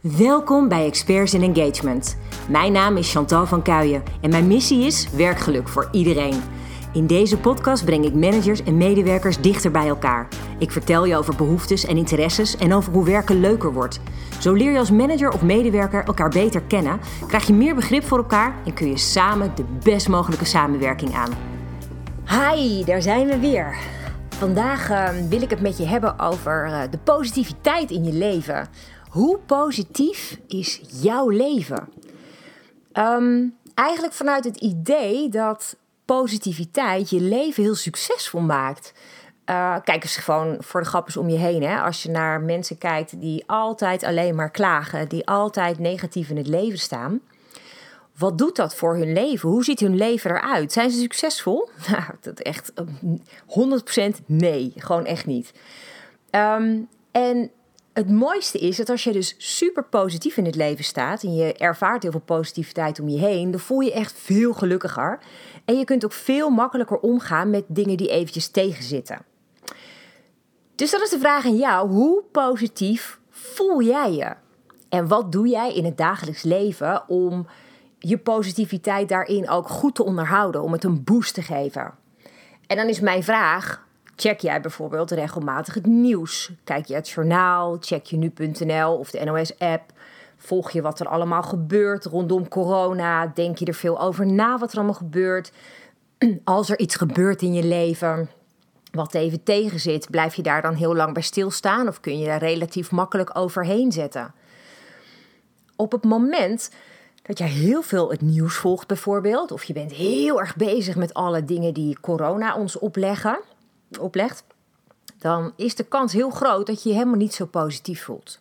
Welkom bij Experts in Engagement. Mijn naam is Chantal van Kuijen en mijn missie is werkgeluk voor iedereen. In deze podcast breng ik managers en medewerkers dichter bij elkaar. Ik vertel je over behoeftes en interesses en over hoe werken leuker wordt. Zo leer je als manager of medewerker elkaar beter kennen, krijg je meer begrip voor elkaar en kun je samen de best mogelijke samenwerking aan. Hi, daar zijn we weer. Vandaag uh, wil ik het met je hebben over uh, de positiviteit in je leven. Hoe positief is jouw leven? Um, eigenlijk vanuit het idee dat positiviteit je leven heel succesvol maakt. Uh, kijk eens gewoon voor de grappers om je heen. Hè? Als je naar mensen kijkt die altijd alleen maar klagen, die altijd negatief in het leven staan. Wat doet dat voor hun leven? Hoe ziet hun leven eruit? Zijn ze succesvol? Nou, dat echt 100% nee, gewoon echt niet. Um, en het mooiste is dat als je dus super positief in het leven staat en je ervaart heel veel positiviteit om je heen, dan voel je echt veel gelukkiger. En je kunt ook veel makkelijker omgaan met dingen die eventjes tegenzitten. Dus dat is de vraag aan jou: hoe positief voel jij je? En wat doe jij in het dagelijks leven om je positiviteit daarin ook goed te onderhouden, om het een boost te geven? En dan is mijn vraag: check jij bijvoorbeeld regelmatig het nieuws? Kijk je het journaal? Check je nu.nl of de NOS-app? Volg je wat er allemaal gebeurt rondom corona? Denk je er veel over na wat er allemaal gebeurt? Als er iets gebeurt in je leven wat even tegenzit, blijf je daar dan heel lang bij stilstaan of kun je daar relatief makkelijk overheen zetten? Op het moment dat jij heel veel het nieuws volgt bijvoorbeeld, of je bent heel erg bezig met alle dingen die corona ons opleggen, oplegt, dan is de kans heel groot dat je je helemaal niet zo positief voelt.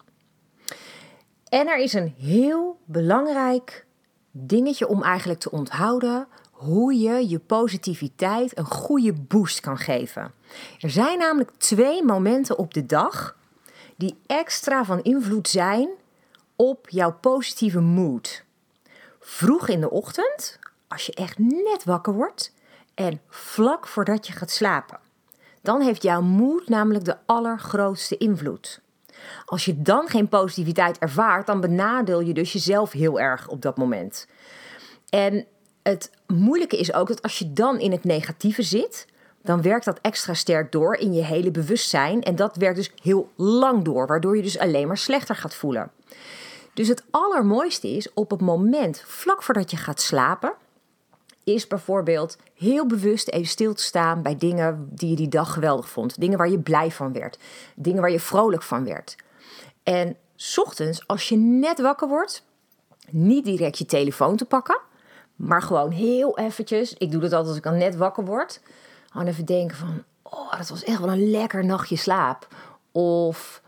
En er is een heel belangrijk dingetje om eigenlijk te onthouden hoe je je positiviteit een goede boost kan geven. Er zijn namelijk twee momenten op de dag die extra van invloed zijn op jouw positieve mood. Vroeg in de ochtend, als je echt net wakker wordt, en vlak voordat je gaat slapen. Dan heeft jouw moed namelijk de allergrootste invloed. Als je dan geen positiviteit ervaart, dan benadeel je dus jezelf heel erg op dat moment. En het moeilijke is ook dat als je dan in het negatieve zit, dan werkt dat extra sterk door in je hele bewustzijn. En dat werkt dus heel lang door, waardoor je dus alleen maar slechter gaat voelen. Dus het allermooiste is op het moment vlak voordat je gaat slapen, is bijvoorbeeld heel bewust even stil te staan bij dingen die je die dag geweldig vond. Dingen waar je blij van werd. Dingen waar je vrolijk van werd. En ochtends, als je net wakker wordt, niet direct je telefoon te pakken, maar gewoon heel eventjes. Ik doe dat altijd als ik dan net wakker word. Gewoon even denken van, oh, dat was echt wel een lekker nachtje slaap. Of,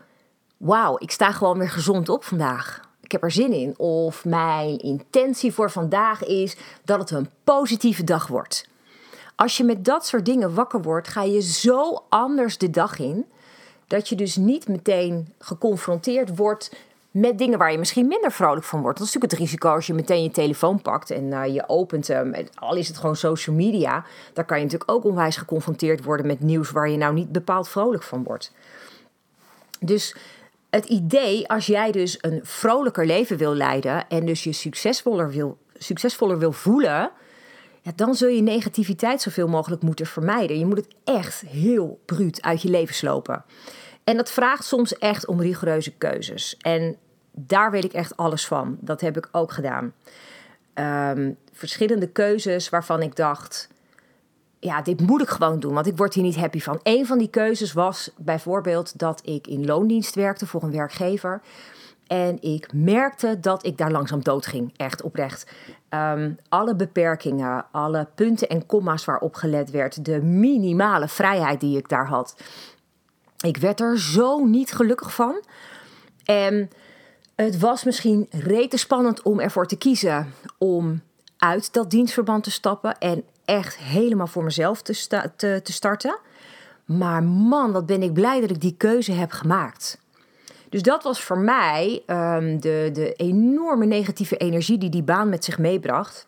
wauw, ik sta gewoon weer gezond op vandaag ik heb er zin in. Of mijn intentie voor vandaag is dat het een positieve dag wordt. Als je met dat soort dingen wakker wordt, ga je zo anders de dag in. Dat je dus niet meteen geconfronteerd wordt met dingen waar je misschien minder vrolijk van wordt. Dat is natuurlijk het risico als je meteen je telefoon pakt en uh, je opent hem. Al is het gewoon social media. Daar kan je natuurlijk ook onwijs geconfronteerd worden met nieuws waar je nou niet bepaald vrolijk van wordt. Dus het idee, als jij dus een vrolijker leven wil leiden en dus je succesvoller wil, succesvoller wil voelen, ja, dan zul je negativiteit zoveel mogelijk moeten vermijden. Je moet het echt heel bruut uit je leven slopen. En dat vraagt soms echt om rigoureuze keuzes. En daar weet ik echt alles van. Dat heb ik ook gedaan. Um, verschillende keuzes waarvan ik dacht ja, dit moet ik gewoon doen, want ik word hier niet happy van. Een van die keuzes was bijvoorbeeld dat ik in loondienst werkte voor een werkgever. En ik merkte dat ik daar langzaam dood ging, echt oprecht. Um, alle beperkingen, alle punten en komma's waarop gelet werd, de minimale vrijheid die ik daar had. Ik werd er zo niet gelukkig van. En het was misschien rete spannend om ervoor te kiezen om uit dat dienstverband te stappen en echt helemaal voor mezelf te, te, te starten. Maar man, wat ben ik blij dat ik die keuze heb gemaakt. Dus dat was voor mij um, de, de enorme negatieve energie die die baan met zich meebracht.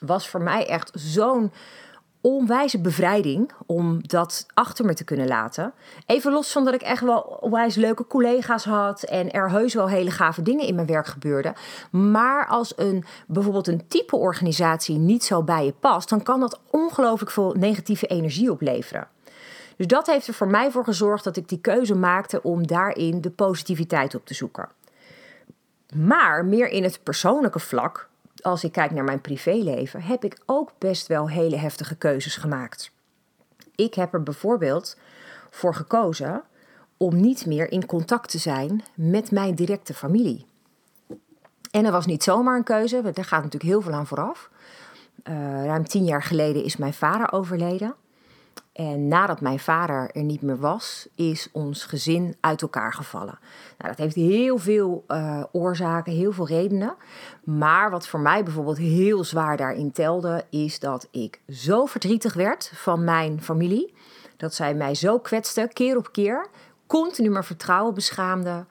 Was voor mij echt zo'n onwijze bevrijding om dat achter me te kunnen laten. Even los van dat ik echt wel onwijs leuke collega's had en er heus wel hele gave dingen in mijn werk gebeurden. Maar als een bijvoorbeeld een type organisatie niet zo bij je past, dan kan dat ongelooflijk veel negatieve energie opleveren. Dus dat heeft er voor mij voor gezorgd dat ik die keuze maakte om daarin de positiviteit op te zoeken. Maar meer in het persoonlijke vlak als ik kijk naar mijn privéleven, heb ik ook best wel hele heftige keuzes gemaakt. Ik heb er bijvoorbeeld voor gekozen om niet meer in contact te zijn met mijn directe familie. En dat was niet zomaar een keuze, daar gaat natuurlijk heel veel aan vooraf. Uh, ruim tien jaar geleden is mijn vader overleden. En nadat mijn vader er niet meer was, is ons gezin uit elkaar gevallen. Nou, dat heeft heel veel uh, oorzaken, heel veel redenen. Maar wat voor mij bijvoorbeeld heel zwaar daarin telde, is dat ik zo verdrietig werd van mijn familie. Dat zij mij zo kwetsten, keer op keer. Continu mijn vertrouwen beschaamde.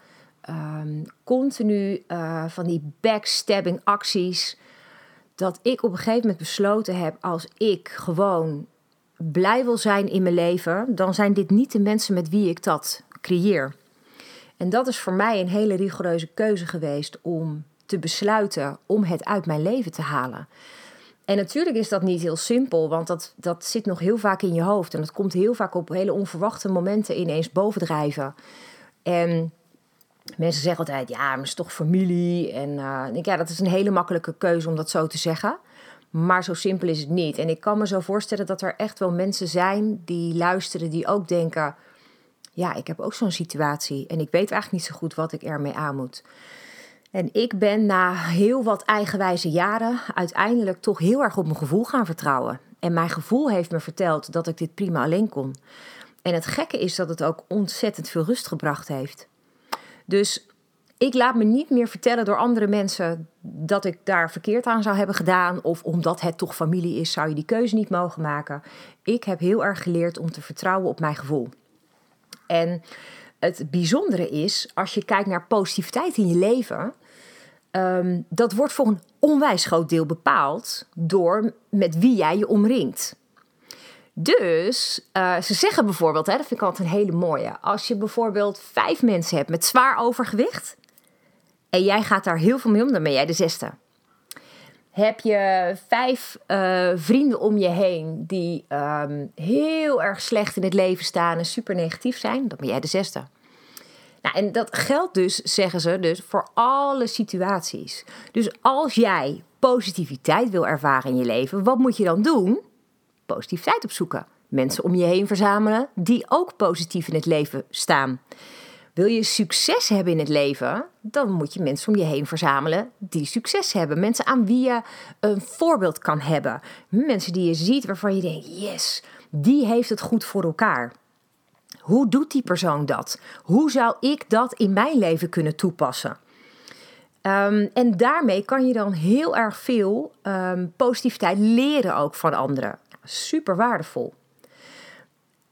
Um, continu uh, van die backstabbing acties. Dat ik op een gegeven moment besloten heb, als ik gewoon blij wil zijn in mijn leven, dan zijn dit niet de mensen met wie ik dat creëer. En dat is voor mij een hele rigoureuze keuze geweest om te besluiten om het uit mijn leven te halen. En natuurlijk is dat niet heel simpel, want dat, dat zit nog heel vaak in je hoofd. En dat komt heel vaak op hele onverwachte momenten ineens bovendrijven. En mensen zeggen altijd, ja, maar het is toch familie. En uh, ja, dat is een hele makkelijke keuze om dat zo te zeggen. Maar zo simpel is het niet. En ik kan me zo voorstellen dat er echt wel mensen zijn die luisteren, die ook denken: ja, ik heb ook zo'n situatie en ik weet eigenlijk niet zo goed wat ik ermee aan moet. En ik ben na heel wat eigenwijze jaren uiteindelijk toch heel erg op mijn gevoel gaan vertrouwen. En mijn gevoel heeft me verteld dat ik dit prima alleen kon. En het gekke is dat het ook ontzettend veel rust gebracht heeft. Dus ik laat me niet meer vertellen door andere mensen dat ik daar verkeerd aan zou hebben gedaan. Of omdat het toch familie is, zou je die keuze niet mogen maken. Ik heb heel erg geleerd om te vertrouwen op mijn gevoel. En het bijzondere is, als je kijkt naar positiviteit in je leven. Um, dat wordt voor een onwijs groot deel bepaald door met wie jij je omringt. Dus uh, ze zeggen bijvoorbeeld, hè, dat vind ik altijd een hele mooie. Als je bijvoorbeeld vijf mensen hebt met zwaar overgewicht, en jij gaat daar heel veel mee om, dan ben jij de zesde. Heb je vijf uh, vrienden om je heen die um, heel erg slecht in het leven staan en super negatief zijn, dan ben jij de zesde. Nou, en dat geldt dus, zeggen ze, dus voor alle situaties. Dus als jij positiviteit wil ervaren in je leven, wat moet je dan doen? Positiviteit opzoeken. Mensen om je heen verzamelen die ook positief in het leven staan. Wil je succes hebben in het leven, dan moet je mensen om je heen verzamelen die succes hebben. Mensen aan wie je een voorbeeld kan hebben. Mensen die je ziet waarvan je denkt: yes, die heeft het goed voor elkaar. Hoe doet die persoon dat? Hoe zou ik dat in mijn leven kunnen toepassen? Um, en daarmee kan je dan heel erg veel um, positiviteit leren ook van anderen. Super waardevol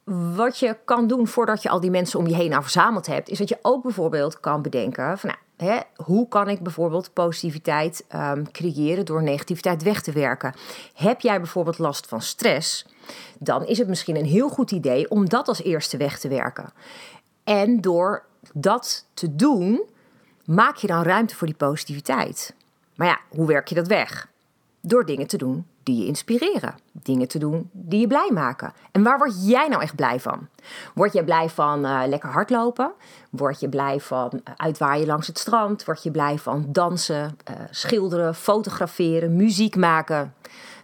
wat je kan doen voordat je al die mensen om je heen nou verzameld hebt, is dat je ook bijvoorbeeld kan bedenken van nou, hè, hoe kan ik bijvoorbeeld positiviteit um, creëren door negativiteit weg te werken. Heb jij bijvoorbeeld last van stress, dan is het misschien een heel goed idee om dat als eerste weg te werken. En door dat te doen, maak je dan ruimte voor die positiviteit. Maar ja, hoe werk je dat weg? Door dingen te doen die je inspireren. Dingen te doen die je blij maken. En waar word jij nou echt blij van? Word je blij van uh, lekker hardlopen? Word je blij van uh, uitwaaien langs het strand? Word je blij van dansen, uh, schilderen, fotograferen, muziek maken?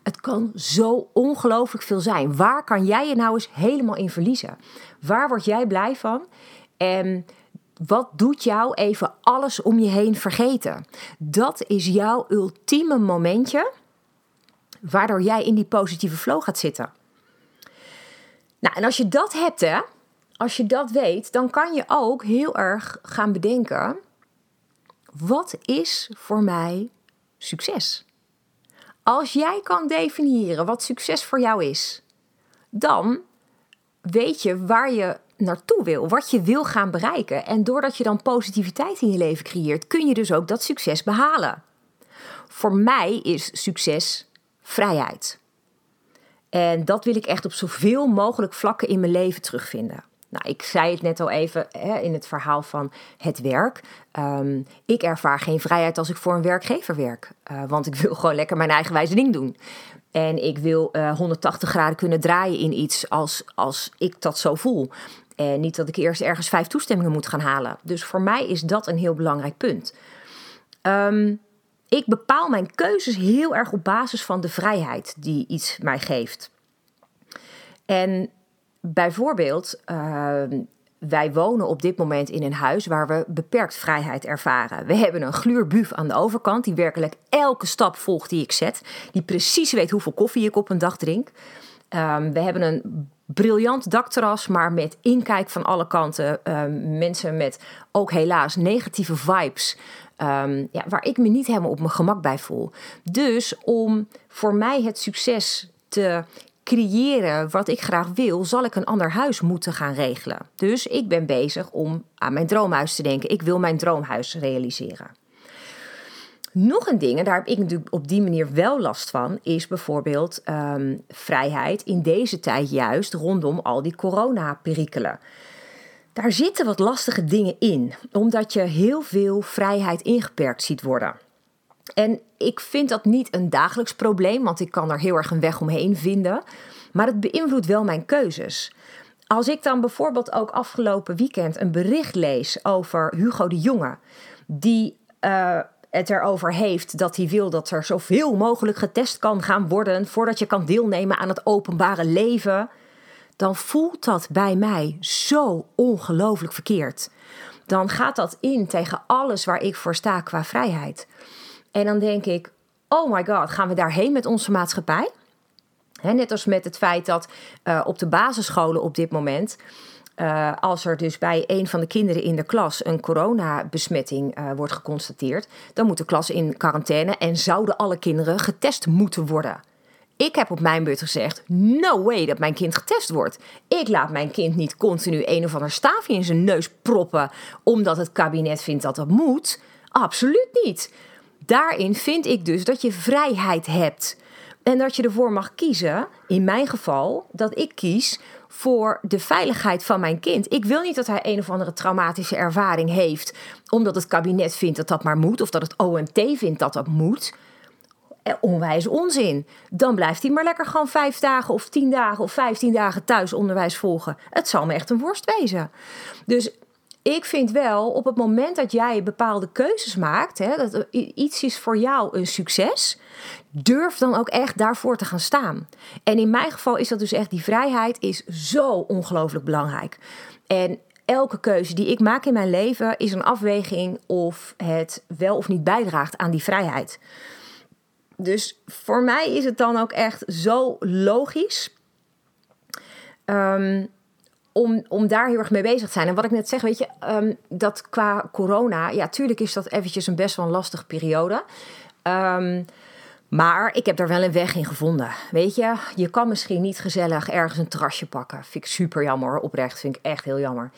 Het kan zo ongelooflijk veel zijn. Waar kan jij je nou eens helemaal in verliezen? Waar word jij blij van? En wat doet jou even alles om je heen vergeten? Dat is jouw ultieme momentje waardoor jij in die positieve flow gaat zitten. Nou, en als je dat hebt, hè, als je dat weet, dan kan je ook heel erg gaan bedenken: wat is voor mij succes? Als jij kan definiëren wat succes voor jou is, dan weet je waar je naartoe wil, wat je wil gaan bereiken. En doordat je dan positiviteit in je leven creëert, kun je dus ook dat succes behalen. Voor mij is succes vrijheid. En dat wil ik echt op zoveel mogelijk vlakken in mijn leven terugvinden. Nou, ik zei het net al even hè, in het verhaal van het werk. Ehm, ik ervaar geen vrijheid als ik voor een werkgever werk. Uh, want ik wil gewoon lekker mijn eigen wijze ding doen. En ik wil uh, eh, 180 graden kunnen draaien in iets als, als ik dat zo voel. En niet dat ik eerst ergens vijf toestemmingen moet gaan halen. Dus voor mij is dat een heel belangrijk punt. Um, ik bepaal mijn keuzes heel erg op basis van de vrijheid die iets mij geeft. En bijvoorbeeld, uh, wij wonen op dit moment in een huis waar we beperkt vrijheid ervaren. We hebben een gluurbuf aan de overkant die werkelijk elke stap volgt die ik zet. Die precies weet hoeveel koffie ik op een dag drink. Um, we hebben een briljant dakterras, maar met inkijk van alle kanten. Um, mensen met ook helaas negatieve vibes. Um, ja, waar ik me niet helemaal op mijn gemak bij voel. Dus om voor mij het succes te creëren wat ik graag wil, zal ik een ander huis moeten gaan regelen. Dus ik ben bezig om aan mijn droomhuis te denken. Ik wil mijn droomhuis realiseren. Nog een ding, en daar heb ik natuurlijk op die manier wel last van, is bijvoorbeeld um, vrijheid in deze tijd juist rondom al die coronaperikelen. Daar zitten wat lastige dingen in, omdat je heel veel vrijheid ingeperkt ziet worden. En ik vind dat niet een dagelijks probleem, want ik kan er heel erg een weg omheen vinden. Maar het beïnvloedt wel mijn keuzes. Als ik dan bijvoorbeeld ook afgelopen weekend een bericht lees over Hugo de Jonge, die uh, het erover heeft dat hij wil dat er zoveel mogelijk getest kan gaan worden voordat je kan deelnemen aan het openbare leven, dan voelt dat bij mij zo ongelooflijk verkeerd. Dan gaat dat in tegen alles waar ik voor sta qua vrijheid. En dan denk ik: oh my god, gaan we daarheen met onze maatschappij? net als met het feit dat uh, op de basisscholen op dit moment. Uh, als er dus bij een van de kinderen in de klas een coronabesmetting uh, wordt geconstateerd, dan moet de klas in quarantaine en zouden alle kinderen getest moeten worden. Ik heb op mijn beurt gezegd: no way dat mijn kind getest wordt. Ik laat mijn kind niet continu een of ander staafje in zijn neus proppen omdat het kabinet vindt dat dat moet. Absoluut niet. Daarin vind ik dus dat je vrijheid hebt. En dat je ervoor mag kiezen, in mijn geval, dat ik kies voor de veiligheid van mijn kind. Ik wil niet dat hij een of andere traumatische ervaring heeft, omdat het kabinet vindt dat dat maar moet, of dat het OMT vindt dat dat moet. Eh, onwijs onzin. Dan blijft hij maar lekker gewoon vijf dagen of tien dagen of vijftien dagen thuis onderwijs volgen. Het zal me echt een worst wezen. Dus ik vind wel, op het moment dat jij bepaalde keuzes maakt, hè, dat iets is voor jou een succes, durf dan ook echt daarvoor te gaan staan. En in mijn geval is dat dus echt, die vrijheid is zo ongelooflijk belangrijk. En elke keuze die ik maak in mijn leven is een afweging of het wel of niet bijdraagt aan die vrijheid. Dus voor mij is het dan ook echt zo logisch. Um, om, om daar heel erg mee bezig te zijn. En wat ik net zeg, weet je, um, dat qua corona, ja, tuurlijk is dat eventjes een best wel een lastige periode. Um, maar ik heb daar wel een weg in gevonden. Weet je, je kan misschien niet gezellig ergens een terrasje pakken. Vind ik super jammer, oprecht. Vind ik echt heel jammer.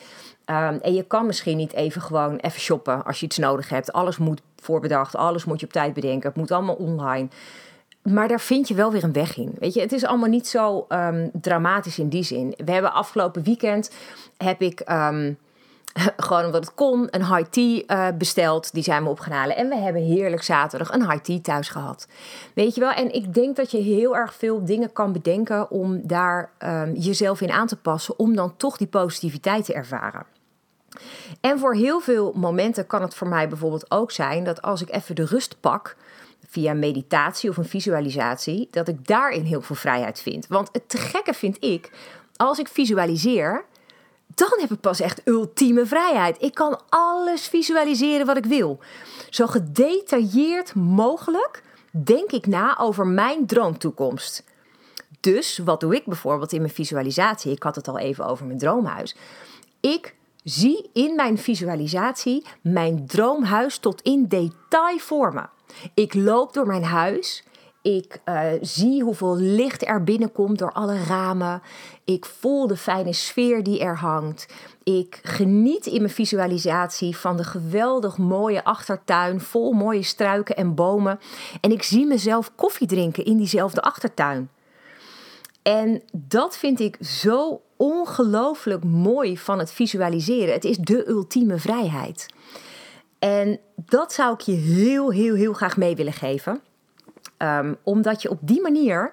Um, en je kan misschien niet even gewoon even shoppen als je iets nodig hebt. Alles moet voorbedacht, alles moet je op tijd bedenken. Het moet allemaal online. Maar daar vind je wel weer een weg in. Weet je, het is allemaal niet zo um, dramatisch in die zin. We hebben afgelopen weekend heb ik um, gewoon omdat het kon een high tea uh, besteld. Die zijn we opgenomen. En we hebben heerlijk zaterdag een high tea thuis gehad. Weet je wel? En ik denk dat je heel erg veel dingen kan bedenken om daar jezelf in aan te passen. Om dan toch die positiviteit te ervaren. En voor heel veel momenten kan het voor mij bijvoorbeeld ook zijn dat als ik even de rust pak via meditatie of een visualisatie, dat ik daarin heel veel vrijheid vind. Want het te gekke vind ik, als ik visualiseer, dan heb ik pas echt ultieme vrijheid. Ik kan alles visualiseren wat ik wil. Zo gedetailleerd mogelijk denk ik na over mijn droomtoekomst. Dus wat doe ik bijvoorbeeld in mijn visualisatie? Ik had het al even over mijn droomhuis. Ik zie in mijn visualisatie mijn droomhuis tot in detail vormen. Ik loop door mijn huis. Ik uh, zie hoeveel licht er binnenkomt door alle ramen. Ik voel de fijne sfeer die er hangt. Ik geniet in mijn visualisatie van de geweldig mooie achtertuin vol mooie struiken en bomen. En ik zie mezelf koffie drinken in diezelfde achtertuin. En dat vind ik zo ongelooflijk mooi van het visualiseren. Het is de ultieme vrijheid. En dat zou ik je heel, heel, heel graag mee willen geven. Um, omdat je op die manier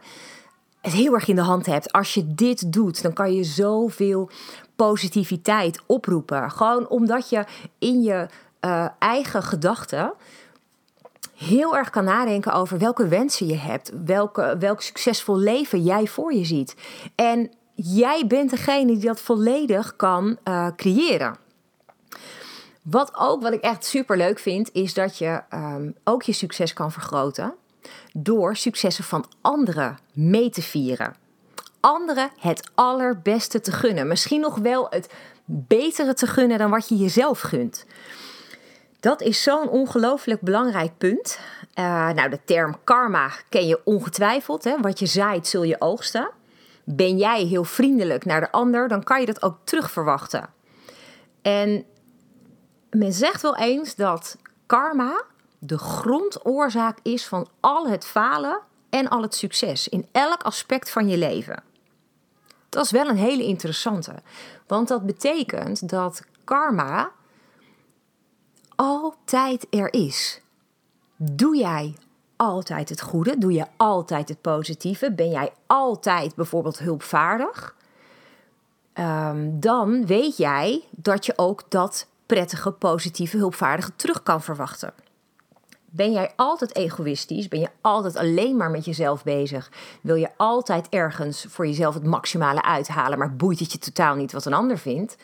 het heel erg in de hand hebt. Als je dit doet, dan kan je zoveel positiviteit oproepen. Gewoon omdat je in je uh, eigen gedachten heel erg kan nadenken over welke wensen je hebt, welke, welk succesvol leven jij voor je ziet. En jij bent degene die dat volledig kan uh, creëren. Wat ook, wat ik echt super leuk vind, is dat je um, ook je succes kan vergroten door successen van anderen mee te vieren. Anderen het allerbeste te gunnen. Misschien nog wel het betere te gunnen dan wat je jezelf gunt. Dat is zo'n ongelooflijk belangrijk punt. Uh, nou, de term karma ken je ongetwijfeld. Hè? Wat je zaait, zul je oogsten. Ben jij heel vriendelijk naar de ander, dan kan je dat ook terug verwachten. En men zegt wel eens dat karma de grondoorzaak is van al het falen en al het succes in elk aspect van je leven. Dat is wel een hele interessante, want dat betekent dat karma altijd er is. Doe jij altijd het goede? Doe je altijd het positieve? Ben jij altijd bijvoorbeeld hulpvaardig? Um, dan weet jij dat je ook dat prettige, positieve, hulpvaardige terug kan verwachten. Ben jij altijd egoïstisch? Ben je altijd alleen maar met jezelf bezig? Wil je altijd ergens voor jezelf het maximale uithalen, maar boeit het je totaal niet wat een ander vindt?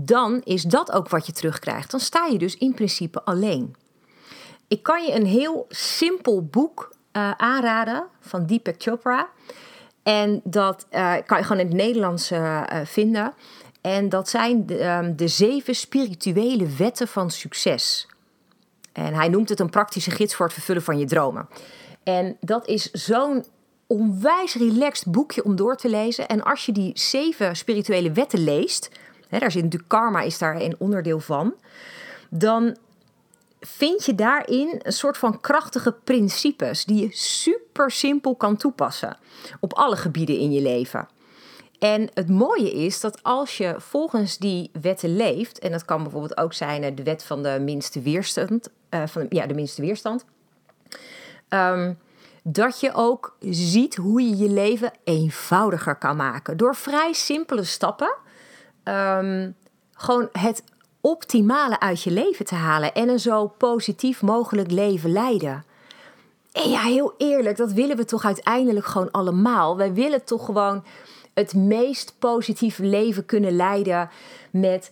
Dan is dat ook wat je terugkrijgt. Dan sta je dus in principe alleen. Ik kan je een heel simpel boek uh, aanraden van Deepak Chopra. En dat uh, kan je gewoon in het Nederlands uh, vinden. En dat zijn de, um, de zeven spirituele wetten van succes. En hij noemt het een praktische gids voor het vervullen van je dromen. En dat is zo'n onwijs relaxed boekje om door te lezen. En als je die zeven spirituele wetten leest, hè, daar zit natuurlijk karma is daar een onderdeel van, dan vind je daarin een soort van krachtige principes die je super simpel kan toepassen op alle gebieden in je leven. En het mooie is dat als je volgens die wetten leeft, en dat kan bijvoorbeeld ook zijn eh, de wet van de minste weerstand, uh, van, ja, de minste weerstand, um, dat je ook ziet hoe je je leven eenvoudiger kan maken. Door vrij simpele stappen um, gewoon het optimale uit je leven te halen en een zo positief mogelijk leven leiden. En ja, heel eerlijk, dat willen we toch uiteindelijk gewoon allemaal. Wij willen toch gewoon het meest positieve leven kunnen leiden met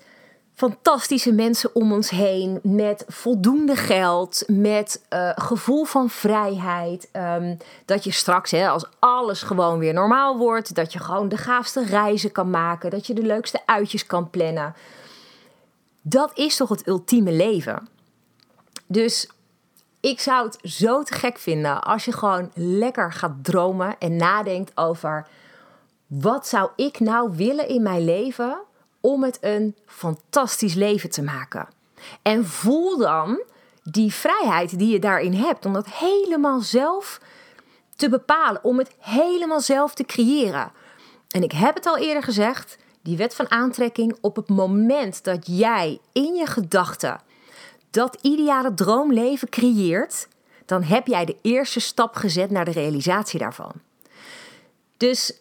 fantastische mensen om ons heen, met voldoende geld, met uh, gevoel van vrijheid. Um, dat je straks, hè, als alles gewoon weer normaal wordt, dat je gewoon de gaafste reizen kan maken, dat je de leukste uitjes kan plannen. Dat is toch het ultieme leven. Dus ik zou het zo te gek vinden als je gewoon lekker gaat dromen en nadenkt over wat zou ik nou willen in mijn leven om het een fantastisch leven te maken? En voel dan die vrijheid die je daarin hebt om dat helemaal zelf te bepalen, om het helemaal zelf te creëren. En ik heb het al eerder gezegd, die wet van aantrekking, op het moment dat jij in je gedachten dat ideale droomleven creëert, dan heb jij de eerste stap gezet naar de realisatie daarvan. Dus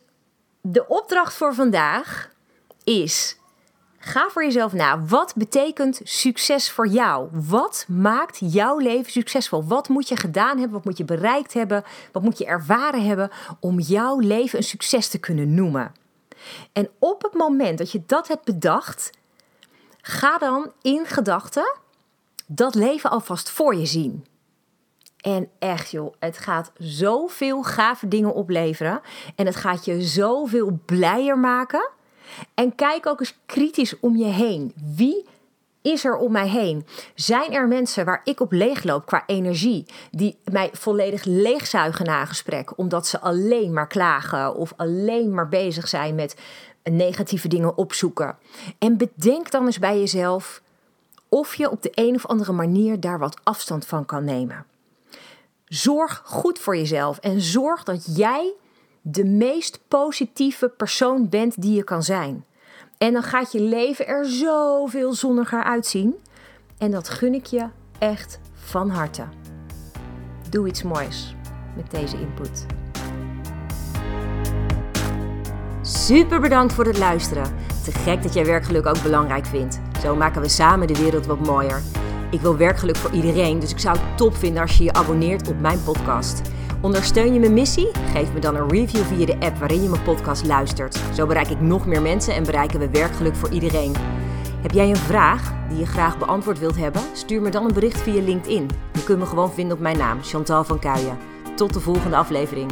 de opdracht voor vandaag is: ga voor jezelf na. Wat betekent succes voor jou? Wat maakt jouw leven succesvol? Wat moet je gedaan hebben? Wat moet je bereikt hebben? Wat moet je ervaren hebben om jouw leven een succes te kunnen noemen? En op het moment dat je dat hebt bedacht, ga dan in gedachten dat leven alvast voor je zien. En echt joh, het gaat zoveel gave dingen opleveren. En het gaat je zoveel blijer maken. En kijk ook eens kritisch om je heen. Wie is er om mij heen? Zijn er mensen waar ik op leegloop qua energie, die mij volledig leegzuigen na een gesprek, omdat ze alleen maar klagen of alleen maar bezig zijn met negatieve dingen opzoeken? En bedenk dan eens bij jezelf of je op de een of andere manier daar wat afstand van kan nemen. Zorg goed voor jezelf en zorg dat jij de meest positieve persoon bent die je kan zijn. En dan gaat je leven er zoveel zonniger uitzien. En dat gun ik je echt van harte. Doe iets moois met deze input. Super bedankt voor het luisteren. Te gek dat jij werkgeluk ook belangrijk vindt. Zo maken we samen de wereld wat mooier. Ik wil werkgeluk voor iedereen, dus ik zou het top vinden als je je abonneert op mijn podcast. Ondersteun je mijn missie? Geef me dan een review via de app waarin je mijn podcast luistert. Zo bereik ik nog meer mensen en bereiken we werkgeluk voor iedereen. Heb jij een vraag die je graag beantwoord wilt hebben? Stuur me dan een bericht via LinkedIn. Je kunt me gewoon vinden op mijn naam, Chantal van Kuijen. Tot de volgende aflevering.